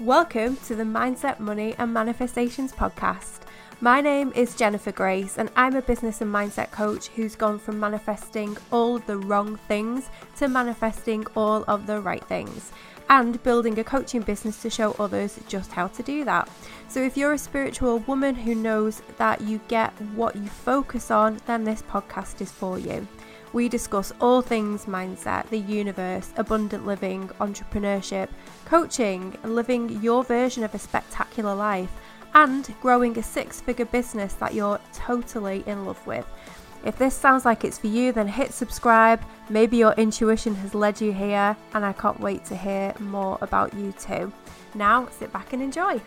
Welcome to the Mindset, Money and Manifestations podcast. My name is Jennifer Grace, and I'm a business and mindset coach who's gone from manifesting all the wrong things to manifesting all of the right things and building a coaching business to show others just how to do that. So, if you're a spiritual woman who knows that you get what you focus on, then this podcast is for you. We discuss all things mindset, the universe, abundant living, entrepreneurship, coaching, living your version of a spectacular life, and growing a six figure business that you're totally in love with. If this sounds like it's for you, then hit subscribe. Maybe your intuition has led you here, and I can't wait to hear more about you too. Now, sit back and enjoy.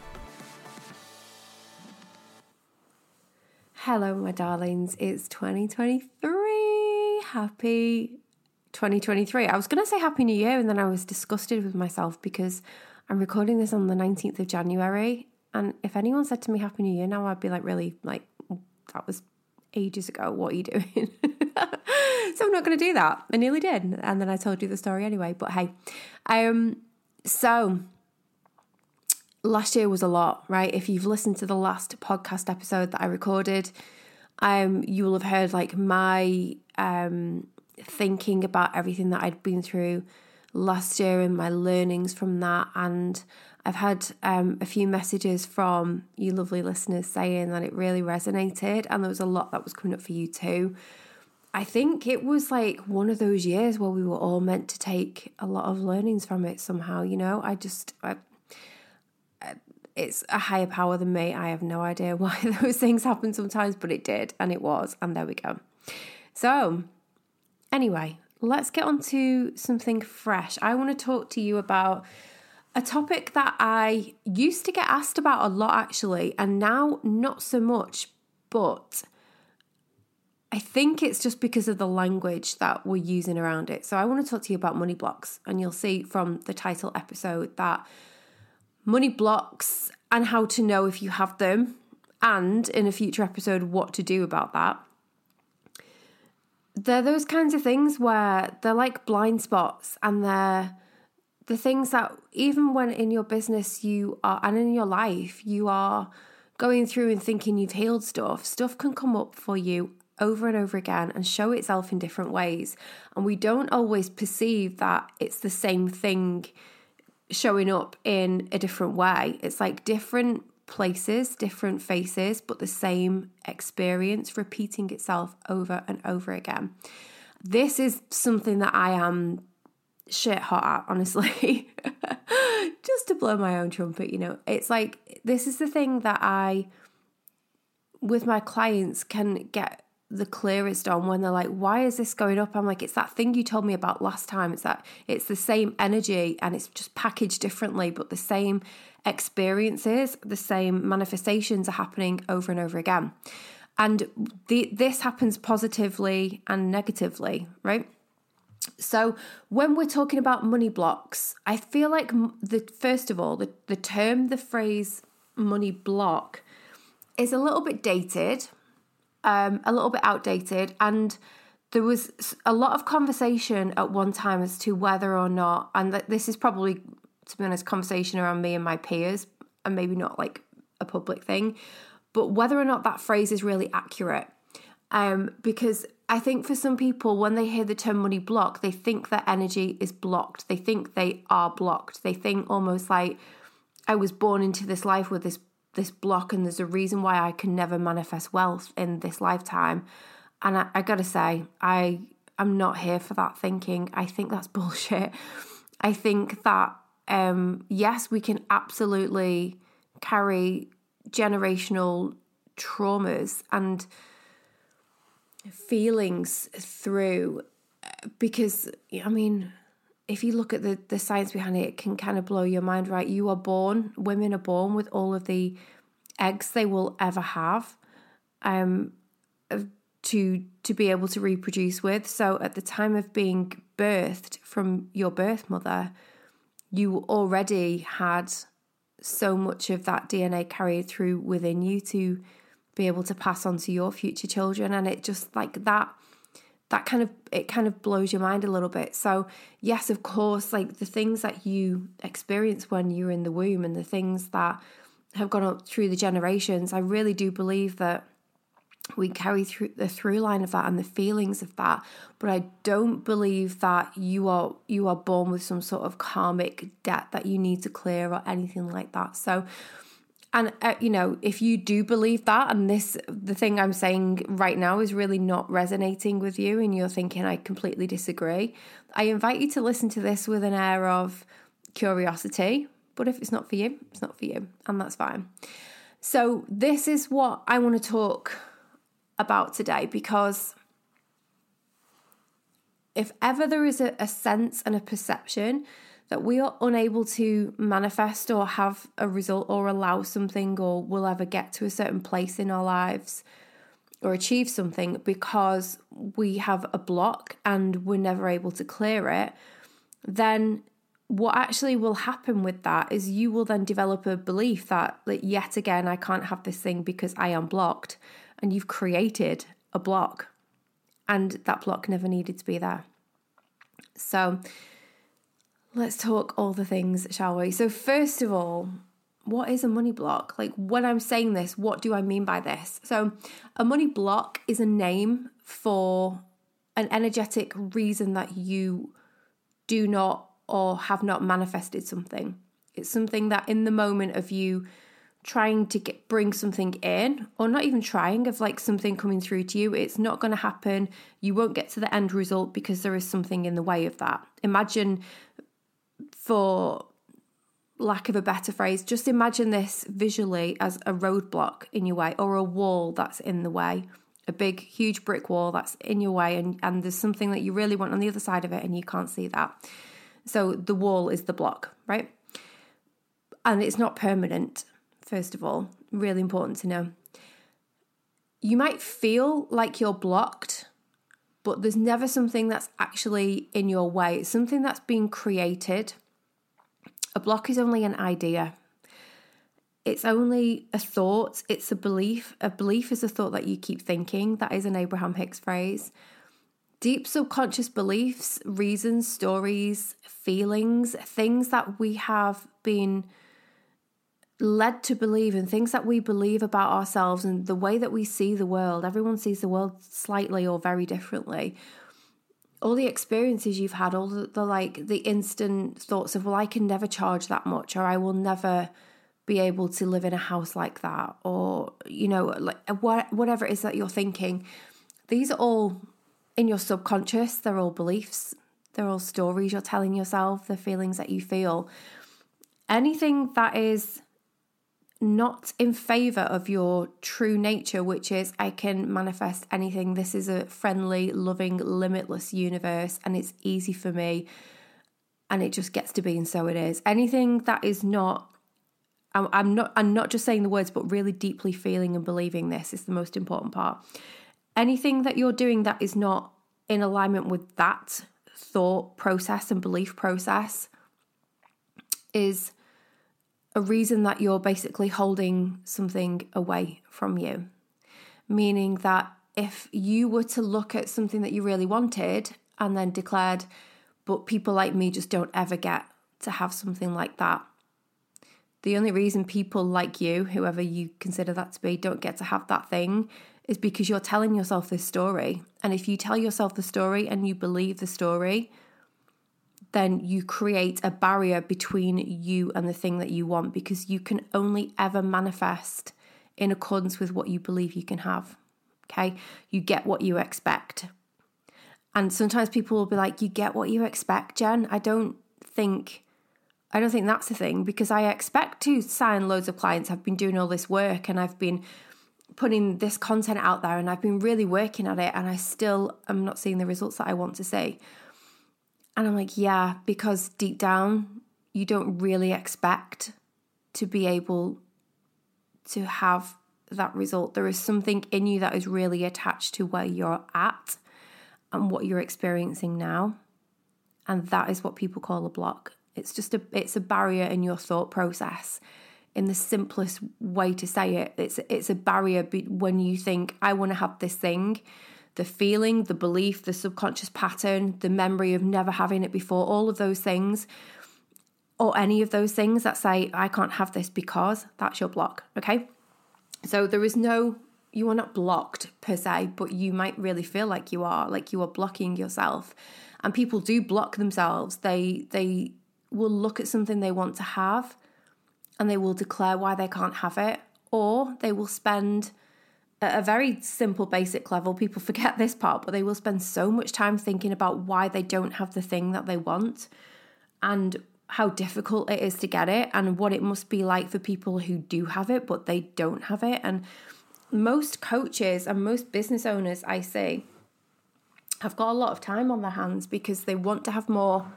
Hello, my darlings. It's 2023 happy 2023. I was going to say Happy New Year, and then I was disgusted with myself because I'm recording this on the 19th of January. And if anyone said to me Happy New Year now, I'd be like, really, like, that was ages ago. What are you doing? so I'm not going to do that. I nearly did. And then I told you the story anyway. But hey, um, so last year was a lot, right? If you've listened to the last podcast episode that I recorded, um, you will have heard like my um, thinking about everything that I'd been through last year and my learnings from that. And I've had um, a few messages from you lovely listeners saying that it really resonated, and there was a lot that was coming up for you too. I think it was like one of those years where we were all meant to take a lot of learnings from it somehow. You know, I just, I, it's a higher power than me. I have no idea why those things happen sometimes, but it did, and it was, and there we go. So, anyway, let's get on to something fresh. I want to talk to you about a topic that I used to get asked about a lot actually, and now not so much, but I think it's just because of the language that we're using around it. So, I want to talk to you about money blocks, and you'll see from the title episode that money blocks and how to know if you have them, and in a future episode, what to do about that. They're those kinds of things where they're like blind spots and they're the things that even when in your business you are and in your life you are going through and thinking you've healed stuff stuff can come up for you over and over again and show itself in different ways. And we don't always perceive that it's the same thing showing up in a different way it's like different places, different faces, but the same experience repeating itself over and over again. This is something that I am shit hot at, honestly. Just to blow my own trumpet, you know. It's like this is the thing that I with my clients can get the clearest on when they're like, why is this going up? I'm like, it's that thing you told me about last time. It's that it's the same energy and it's just packaged differently, but the same experiences, the same manifestations are happening over and over again. And the, this happens positively and negatively, right? So when we're talking about money blocks, I feel like the first of all, the, the term, the phrase money block is a little bit dated, um, a little bit outdated, and there was a lot of conversation at one time as to whether or not, and this is probably to be honest, conversation around me and my peers, and maybe not like a public thing, but whether or not that phrase is really accurate. Um, because I think for some people, when they hear the term money block, they think that energy is blocked. They think they are blocked. They think almost like I was born into this life with this this block, and there's a reason why I can never manifest wealth in this lifetime. And I, I gotta say, I am not here for that thinking. I think that's bullshit. I think that um, yes, we can absolutely carry generational traumas and feelings through because I mean if you look at the the science behind it it can kind of blow your mind right you are born women are born with all of the eggs they will ever have um to to be able to reproduce with so at the time of being birthed from your birth mother you already had so much of that DNA carried through within you to be able to pass on to your future children. And it just like that that kind of it kind of blows your mind a little bit. So, yes, of course, like the things that you experience when you're in the womb and the things that have gone up through the generations, I really do believe that we carry through the through line of that and the feelings of that but i don't believe that you are you are born with some sort of karmic debt that you need to clear or anything like that so and uh, you know if you do believe that and this the thing i'm saying right now is really not resonating with you and you're thinking i completely disagree i invite you to listen to this with an air of curiosity. But if it's not for you it's not for you and that's fine. So this is what i want to talk about today because if ever there is a, a, sense and a perception that we are unable to manifest or have a result or allow something or will ever get to a certain place in our lives or achieve something because we have a block and we're never able to clear it, then what actually will happen with that is you will then develop a belief that, that yet again, I can't have this thing because I am blocked and you've created a block, and that block never needed to be there. So, let's talk all the things, shall we? So, first of all, what is a money block? Like, when I'm saying this, what do I mean by this? So, a money block is a name for an energetic reason that you do not or have not manifested something. It's something that in the moment of you trying to get bring something in or not even trying of like something coming through to you it's not going to happen you won't get to the end result because there is something in the way of that imagine for lack of a better phrase just imagine this visually as a roadblock in your way or a wall that's in the way a big huge brick wall that's in your way and and there's something that you really want on the other side of it and you can't see that so the wall is the block right and it's not permanent first of all, really important to know. You might feel like you're blocked, but there's never something that's actually in your way. It's something that's being created. A block is only an idea. It's only a thought, it's a belief. A belief is a thought that you keep thinking. That is an Abraham Hicks phrase. Deep subconscious beliefs, reasons, stories, feelings, things that we have been led to believe and things that we believe about ourselves and the way that we see the world. Everyone sees the world slightly or very differently. All the experiences you've had, all the, the like the instant thoughts of, well, I can never charge that much, or I will never be able to live in a house like that, or you know, like uh, what, whatever it is that you're thinking. These are all in your subconscious. They're all beliefs. They're all stories you're telling yourself. The feelings that you feel. Anything that is not in favor of your true nature, which is I can manifest anything. This is a friendly, loving, limitless universe, and it's easy for me. And it just gets to be, and so it is. Anything that is not I'm not I'm not just saying the words, but really deeply feeling and believing this is the most important part. Anything that you're doing that is not in alignment with that thought process and belief process is a reason that you're basically holding something away from you. Meaning that if you were to look at something that you really wanted and then declared, but people like me just don't ever get to have something like that. The only reason people like you, whoever you consider that to be, don't get to have that thing is because you're telling yourself this story. And if you tell yourself the story and you believe the story, then you create a barrier between you and the thing that you want because you can only ever manifest in accordance with what you believe you can have. Okay? You get what you expect. And sometimes people will be like, You get what you expect, Jen. I don't think. I don't think that's a thing because I expect to sign loads of clients. I've been doing all this work and I've been putting this content out there and I've been really working at it and I still am not seeing the results that I want to see. And I'm like, yeah, because deep down, you don't really expect to be able to have that result. There is something in you that is really attached to where you're at and what you're experiencing now. And that is what people call a block. It's just a it's a barrier in your thought process. In the simplest way to say it, it's it's a barrier when you think I want to have this thing the feeling, the belief, the subconscious pattern, the memory of never having it before, all of those things, or any of those things that say, I can't have this because that's your block. Okay. So there is no, you are not blocked per se, but you might really feel like you are, like you are blocking yourself. And people do block themselves. They, they will look at something they want to have and they will declare why they can't have it, or they will spend at a very simple, basic level, people forget this part, but they will spend so much time thinking about why they don't have the thing that they want and how difficult it is to get it and what it must be like for people who do have it, but they don't have it. And most coaches and most business owners I see have got a lot of time on their hands because they want to have more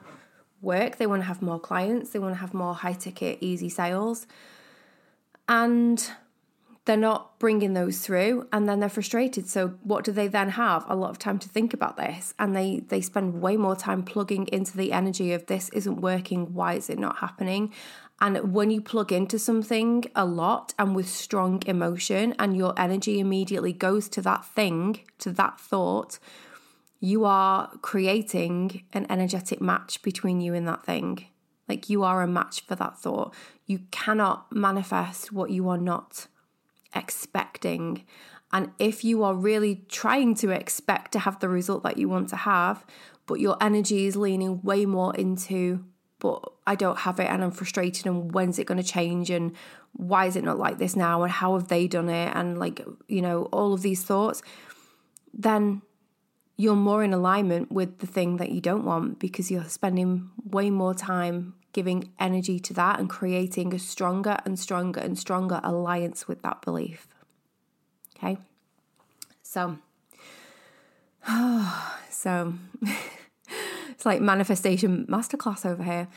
work, they want to have more clients, they want to have more high ticket, easy sales. And they're not bringing those through and then they're frustrated. So what do they then have? A lot of time to think about this and they they spend way more time plugging into the energy of this isn't working why is it not happening? And when you plug into something a lot and with strong emotion and your energy immediately goes to that thing to that thought you are creating an energetic match between you and that thing. Like you are a match for that thought. You cannot manifest what you are not expecting. And if you are really trying to expect to have the result that you want to have, but your energy is leaning way more into, but I don't have it and I'm frustrated, and when's it going to change? And why is it not like this now? And how have they done it? And like, you know, all of these thoughts, then you're more in alignment with the thing that you don't want because you're spending way more time giving energy to that and creating a stronger and stronger and stronger alliance with that belief. Okay? So, so it's like manifestation masterclass over here.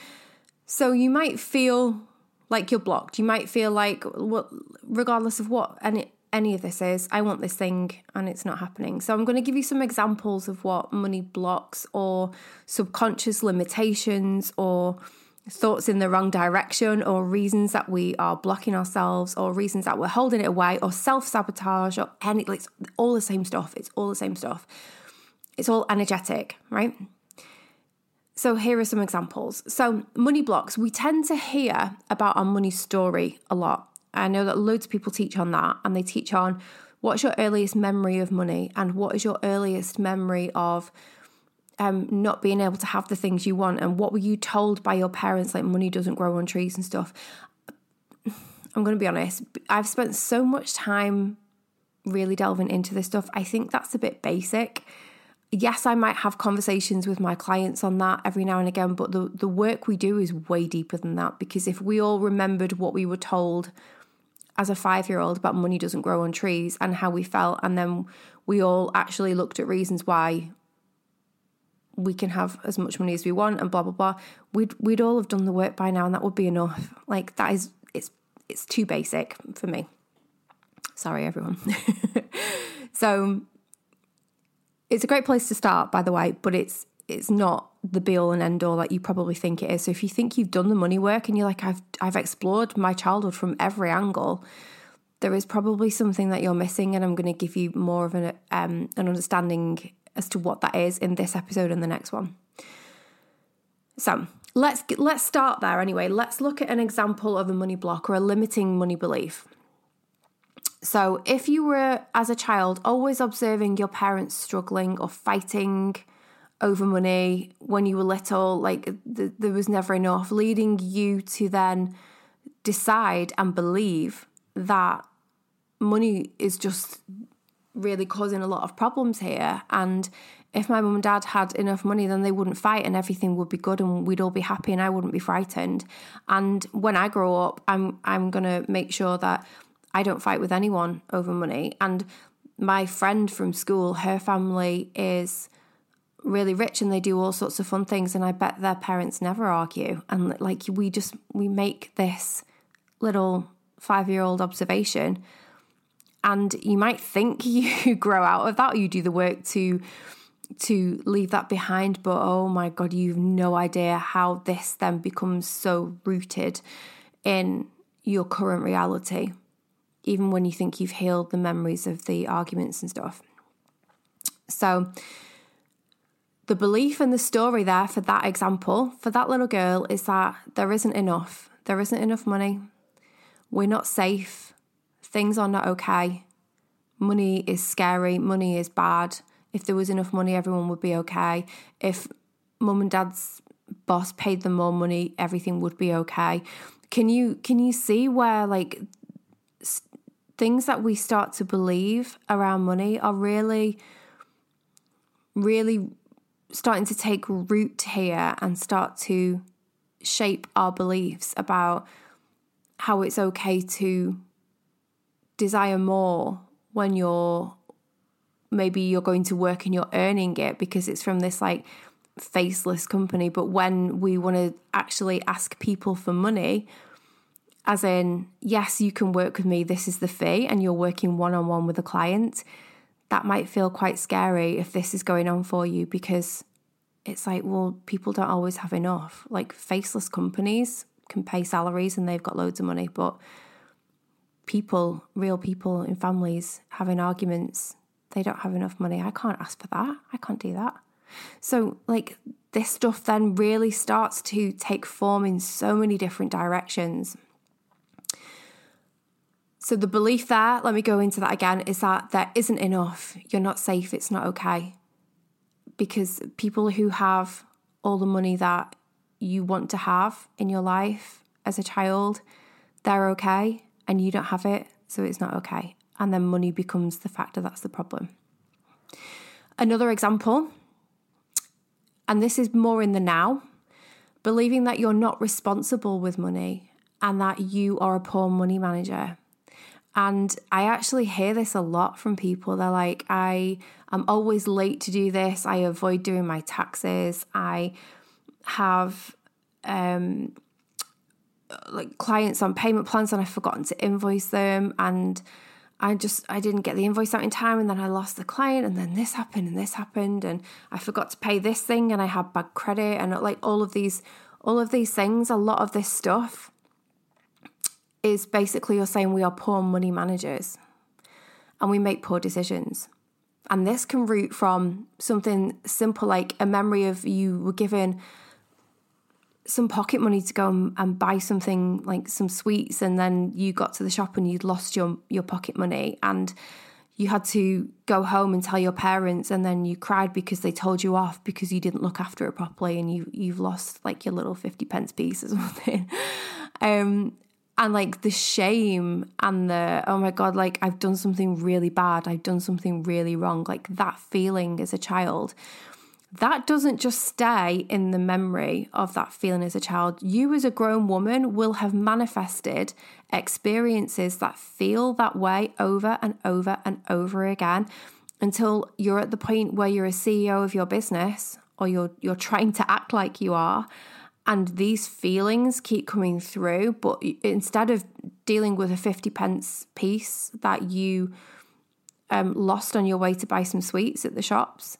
So you might feel like you're blocked. You might feel like, well, regardless of what any any of this is, I want this thing and it's not happening. So I'm going to give you some examples of what money blocks or subconscious limitations or thoughts in the wrong direction or reasons that we are blocking ourselves or reasons that we're holding it away or self-sabotage or any it's all the same stuff. It's all the same stuff. It's all energetic right? So here are some examples. So money blocks. We tend to hear about our money story a lot. I know that loads of people teach on that and they teach on what's your earliest memory of money and what is your earliest memory of um, not being able to have the things you want. And what were you told by your parents like money doesn't grow on trees and stuff? I'm going to be honest i've spent so much time really delving into this stuff. I think that's a bit basic. Yes i might have conversations with my clients on that every now and again but the, the work we do is way deeper than that because if we all remembered what we were told as a five year old about money doesn't grow on trees and how we felt and then we all actually looked at reasons why we can have as much money as we want and blah blah blah. We'd we'd all have done the work by now and that would be enough. Like that is it's it's too basic for me. Sorry everyone. So it's a great place to start by the way but it's it's not the be all and end all that you probably think it is. So if you think you've done the money work and you're like I've I've explored my childhood from every angle there is probably something that you're missing and I'm going to give you more of an um, an understanding as to what that is in this episode and the next one. So let's let's start there anyway. Let's look at an example of a money block or a limiting money belief. So if you were as a child always observing your parents struggling or fighting over money when you were little, like th- there was never enough, leading you to then decide and believe that money is just really causing a lot of problems here. And if my mum and dad had enough money, then they wouldn't fight and everything would be good and we'd all be happy and I wouldn't be frightened. And when I grow up, I'm I'm gonna make sure that I don't fight with anyone over money. And my friend from school, her family is really rich and they do all sorts of fun things and I bet their parents never argue. And like we just we make this little five year old observation and you might think you grow out of that or you do the work to to leave that behind but oh my god you've no idea how this then becomes so rooted in your current reality even when you think you've healed the memories of the arguments and stuff So, the belief and the story there for that example, for that little girl, is that there isn't enough. There isn't enough money. We're not safe. Things are not okay. Money is scary. Money is bad. If there was enough money, everyone would be okay. If mum and dad's boss paid them more money, everything would be okay. Can you can you see where like things that we start to believe around money are really really starting to take root here and start to shape our beliefs about how it's okay to desire more when you're maybe you're going to work and you're earning it because it's from this like faceless company but when we want to actually ask people for money as in yes you can work with me this is the fee and you're working one on one with a client that might feel quite scary if this is going on for you because it's like, well, people don't always have enough. Like faceless companies can pay salaries and they've got loads of money, but people, real people in families having arguments, they don't have enough money. I can't ask for that. I can't do that. So, like, this stuff then really starts to take form in so many different directions. So, the belief there, let me go into that again, is that there isn't enough. You're not safe. It's not okay because people who have all the money that you want to have in your life as a child, they're okay and you don't have it, so it's not okay. And then money becomes the factor that's the problem. Another example, and this is more in the now, believing that you're not responsible with money and that you are a poor money manager. And I actually hear this a lot from people. They're like, I am always late to do this. I avoid doing my taxes. I have um, like clients on payment plans and I've forgotten to invoice them. And I just, I didn't get the invoice out in time. And then I lost the client. And then this happened and this happened. And I forgot to pay this thing and I had bad credit and like all of these, all of these things, a lot of this stuff is basically you're saying we are poor money managers and we make poor decisions. And this can root from something simple like a memory of you were given some pocket money to go and, buy something like some sweets and then you got to the shop and you'd lost your your pocket money and you had to go home and tell your parents and then you cried because they told you off because you didn't look after it properly and you you've lost like your little 50 pence piece or something. Um and like the shame and the oh my god like i've done something really bad. I've done something really wrong. Like that feeling as a child that doesn't just stay in the memory of that feeling as a child. You as a grown woman will have manifested experiences that feel that way over and over and over again until you're at the point where you're a CEO of your business or you're you're trying to act like you are and these feelings keep coming through but instead of dealing with a 50 pence piece that you um, lost on your way to buy some sweets at the shops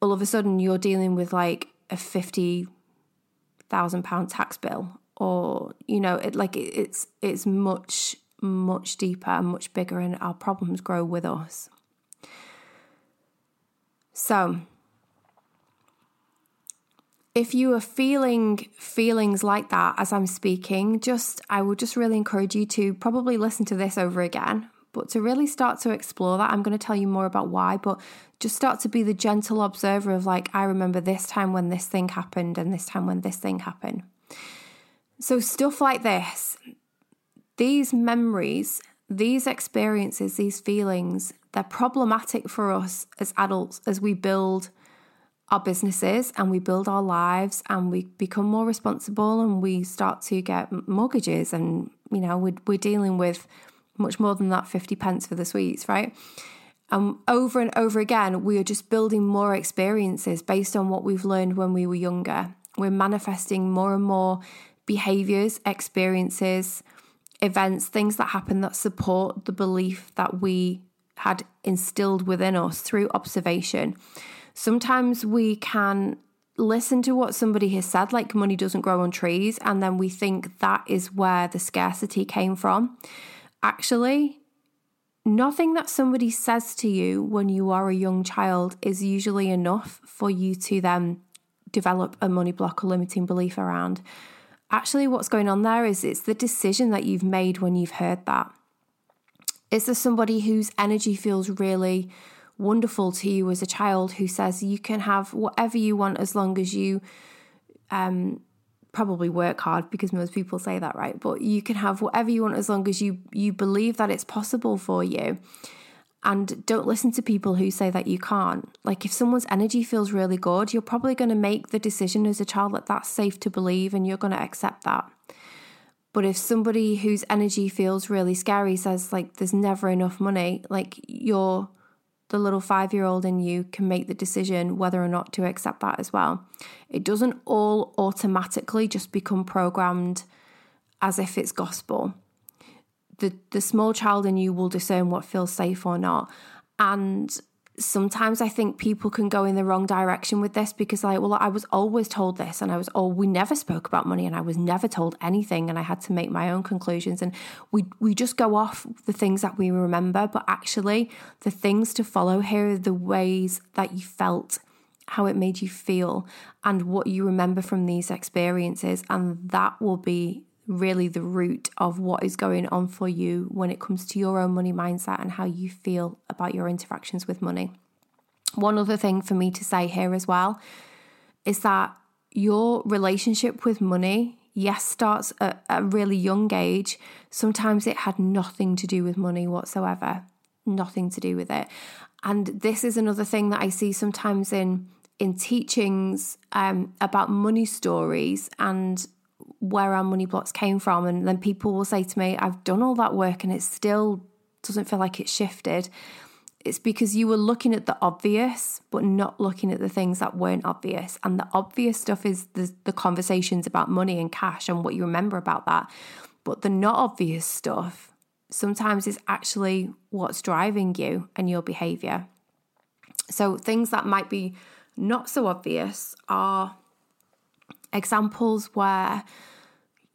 all of a sudden you're dealing with like a 50,000 pound tax bill or you know it like it's it's much much deeper and much bigger and our problems grow with us. So if you are feeling feelings like that as I'm speaking, just I would just really encourage you to probably listen to this over again, but to really start to explore that. I'm going to tell you more about why, but just start to be the gentle observer of like, I remember this time when this thing happened and this time when this thing happened. So, stuff like this, these memories, these experiences, these feelings, they're problematic for us as adults as we build our businesses and we build our lives and we become more responsible and we start to get mortgages and you know we're, we're dealing with much more than that 50 pence for the sweets right? And over and over again we are just building more experiences based on what we've learned when we were younger. We're manifesting more and more behaviors experiences events things that happen that support the belief that we had instilled within us through observation. Sometimes we can listen to what somebody has said, like money doesn't grow on trees, and then we think that is where the scarcity came from. Actually, nothing that somebody says to you when you are a young child is usually enough for you to then develop a money block or limiting belief around. Actually, what's going on there is it's the decision that you've made when you've heard that. Is there somebody whose energy feels really wonderful to you as a child who says you can have whatever you want as long as you um, probably work hard because most people say that, right? But you can have whatever you want as long as you you believe that it's possible for you. And don't listen to people who say that you can't. Like if someone's energy feels really good, you're probably going to make the decision as a child that that's safe to believe and you're going to accept that. But if somebody whose energy feels really scary says like there's never enough money, like you're the little five year old in you can make the decision whether or not to accept that as well. It doesn't all automatically just become programmed as if it's gospel. The, the small child in you will discern what feels safe or not. And sometimes I think people can go in the wrong direction with this because, like, well, I was always told this, and I was, oh, we never spoke about money, and I was never told anything, and I had to make my own conclusions. And we we just go off the things that we remember, but actually, the things to follow here are the ways that you felt, how it made you feel, and what you remember from these experiences, and that will be really the root of what is going on for you when it comes to your own money mindset and how you feel about your interactions with money. One other thing for me to say here as well is that your relationship with money, yes, starts at a really young age. Sometimes it had nothing to do with money whatsoever, nothing to do with it. And this is another thing that I see sometimes in in teachings um, about money stories and where our money blocks came from. And then people will say to me, I've done all that work and it still doesn't feel like it's shifted. It's because you were looking at the obvious, but not looking at the things that weren't obvious. And the obvious stuff is the, the conversations about money and cash and what you remember about that. But the not obvious stuff sometimes is actually what's driving you and your behavior. So things that might be not so obvious are examples where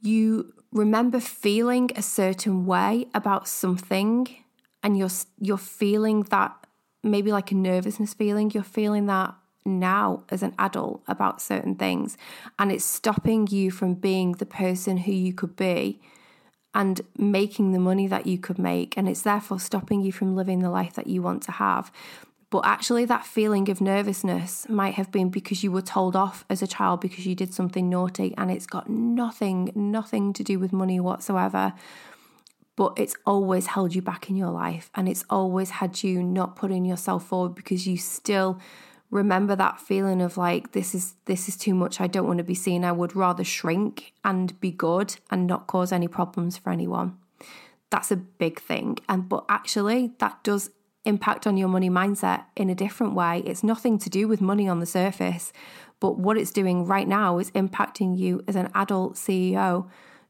you remember feeling a certain way about something and you're you're feeling that maybe like a nervousness feeling you're feeling that now as an adult about certain things and it's stopping you from being the person who you could be and making the money that you could make and it's therefore stopping you from living the life that you want to have but actually, that feeling of nervousness might have been because you were told off as a child because you did something naughty, and it's got nothing, nothing to do with money whatsoever. But it's always held you back in your life, and it's always had you not putting yourself forward because you still remember that feeling of like this is this is too much. I don't want to be seen. I would rather shrink and be good and not cause any problems for anyone. That's a big thing. And but actually that does impact on your money mindset in a different way. It's nothing to do with money on the surface, but what it's doing right now is impacting you as an adult CEO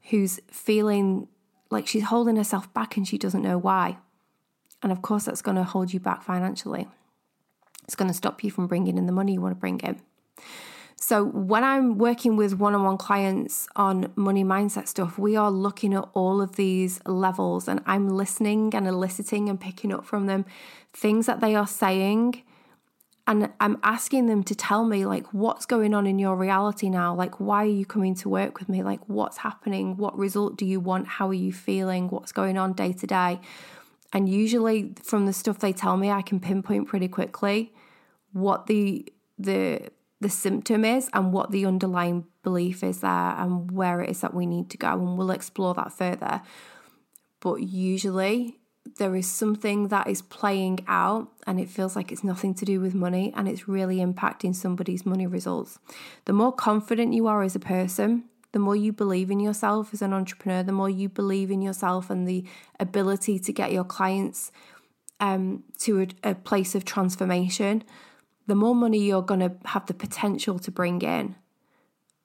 who's feeling like she's holding herself back and she doesn't know why. And of course, that's going to hold you back financially. It's going to stop you from bringing in the money you want to bring in. So, when I'm working with one on one clients on money mindset stuff, we are looking at all of these levels and I'm listening and eliciting and picking up from them things that they are saying. And I'm asking them to tell me, like, what's going on in your reality now? Like, why are you coming to work with me? Like, what's happening? What result do you want? How are you feeling? What's going on day to day? And usually, from the stuff they tell me, I can pinpoint pretty quickly what the the the symptom is and what the underlying belief is there and where it is that we need to go. And we'll explore that further. But usually, there is something that is playing out and it feels like it's nothing to do with money and it's really impacting somebody's money results. The more confident you are as a person, the more you believe in yourself as an entrepreneur, the more you believe in yourself and the ability to get your clients um, to a, a place of transformation, the more money you're going to have the potential to bring in.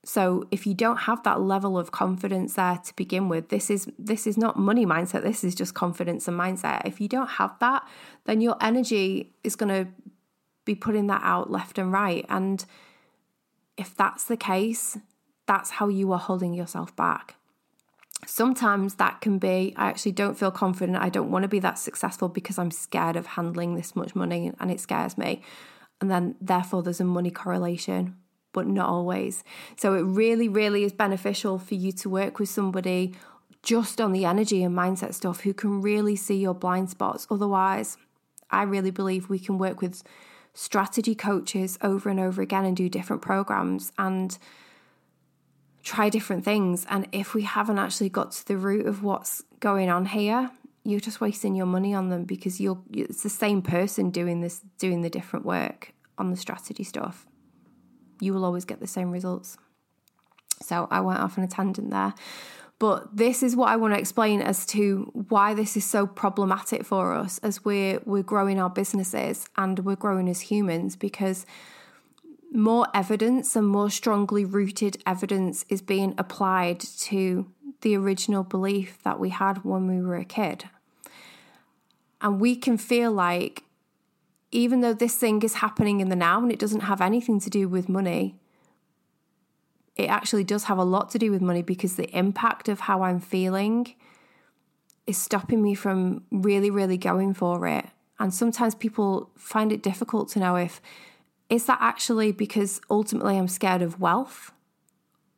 So if you don't have that level of confidence there to begin with, this is this is not money mindset, this is just confidence and mindset. If you don't have that, then your energy is going to be putting that out left and right and if that's the case, that's how you are holding yourself back. Sometimes that can be, I actually don't feel confident. I don't want to be that successful because I'm scared of handling this much money and it scares me. And then, therefore, there's a money correlation, but not always. So, it really, really is beneficial for you to work with somebody just on the energy and mindset stuff who can really see your blind spots. Otherwise, I really believe we can work with strategy coaches over and over again and do different programs and try different things. And if we haven't actually got to the root of what's going on here, you're just wasting your money on them because you're it's the same person doing this doing the different work on the strategy stuff. You will always get the same results. So I went off on a tangent there. But this is what I want to explain as to why this is so problematic for us as we're we're growing our businesses and we're growing as humans because more evidence and more strongly rooted evidence is being applied to the original belief that we had when we were a kid. And we can feel like even though this thing is happening in the now and it doesn't have anything to do with money, it actually does have a lot to do with money because the impact of how I'm feeling is stopping me from really, really going for it. And sometimes people find it difficult to know if is that actually because ultimately I'm scared of wealth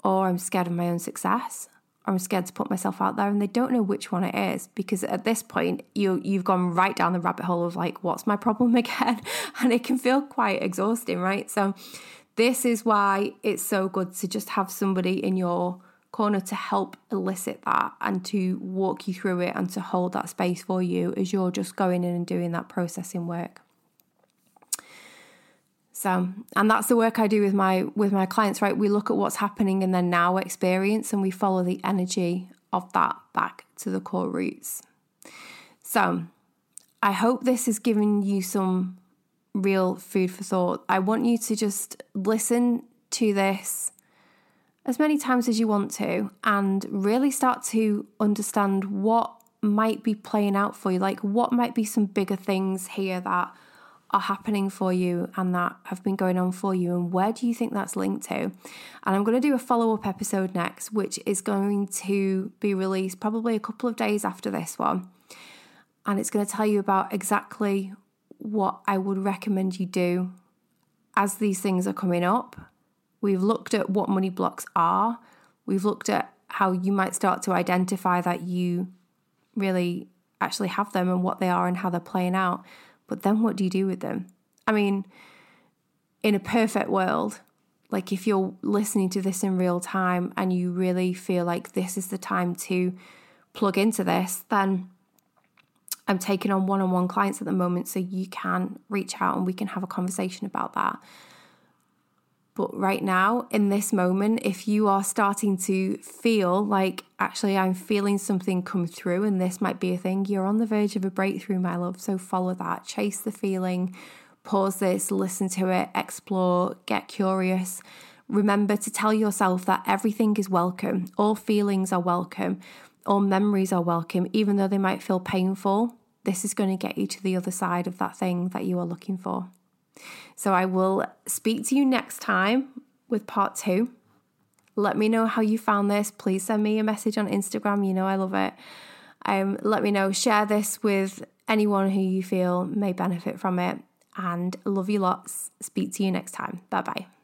or I'm scared of my own success I'm scared to put myself out there and they don't know which one it is because at this point you you've gone right down the rabbit hole of like what's my problem again and it can feel quite exhausting right so this is why it's so good to just have somebody in your corner to help elicit that and to walk you through it and to hold that space for you as you're just going in and doing that processing work. So, and that's the work I do with my with my clients, right? We look at what's happening in their now experience and we follow the energy of that back to the core roots. So, I hope this has given you some real food for thought. I want you to just listen to this as many times as you want to and really start to understand what might be playing out for you. Like, what might be some bigger things here that are happening for you and that have been going on for you, and where do you think that's linked to? And I'm going to do a follow up episode next, which is going to be released probably a couple of days after this one. And it's going to tell you about exactly what I would recommend you do as these things are coming up. We've looked at what money blocks are. We've looked at how you might start to identify that you really actually have them and what they are and how they're playing out. But then what do you do with them? I mean, in a perfect world, like if you're listening to this in real time and you really feel like this is the time to plug into this, then I'm taking on one on one clients at the moment, so you can reach out and we can have a conversation about that. But right now, in this moment, if you are starting to feel like actually I'm feeling something come through and this might be a thing, you're on the verge of a breakthrough, my love. So follow that, chase the feeling, pause this, listen to it, explore, get curious. Remember to tell yourself that everything is welcome, all feelings are welcome, all memories are welcome, even though they might feel painful this is going to get you to the other side of that thing that you are looking for. So I will speak to you next time with part two. Let me know how you found this. Please send me a message on Instagram. You know I love it. Um, let me know. Share this with anyone who you feel may benefit from it. And love you lots. Speak to you next time. Bye bye.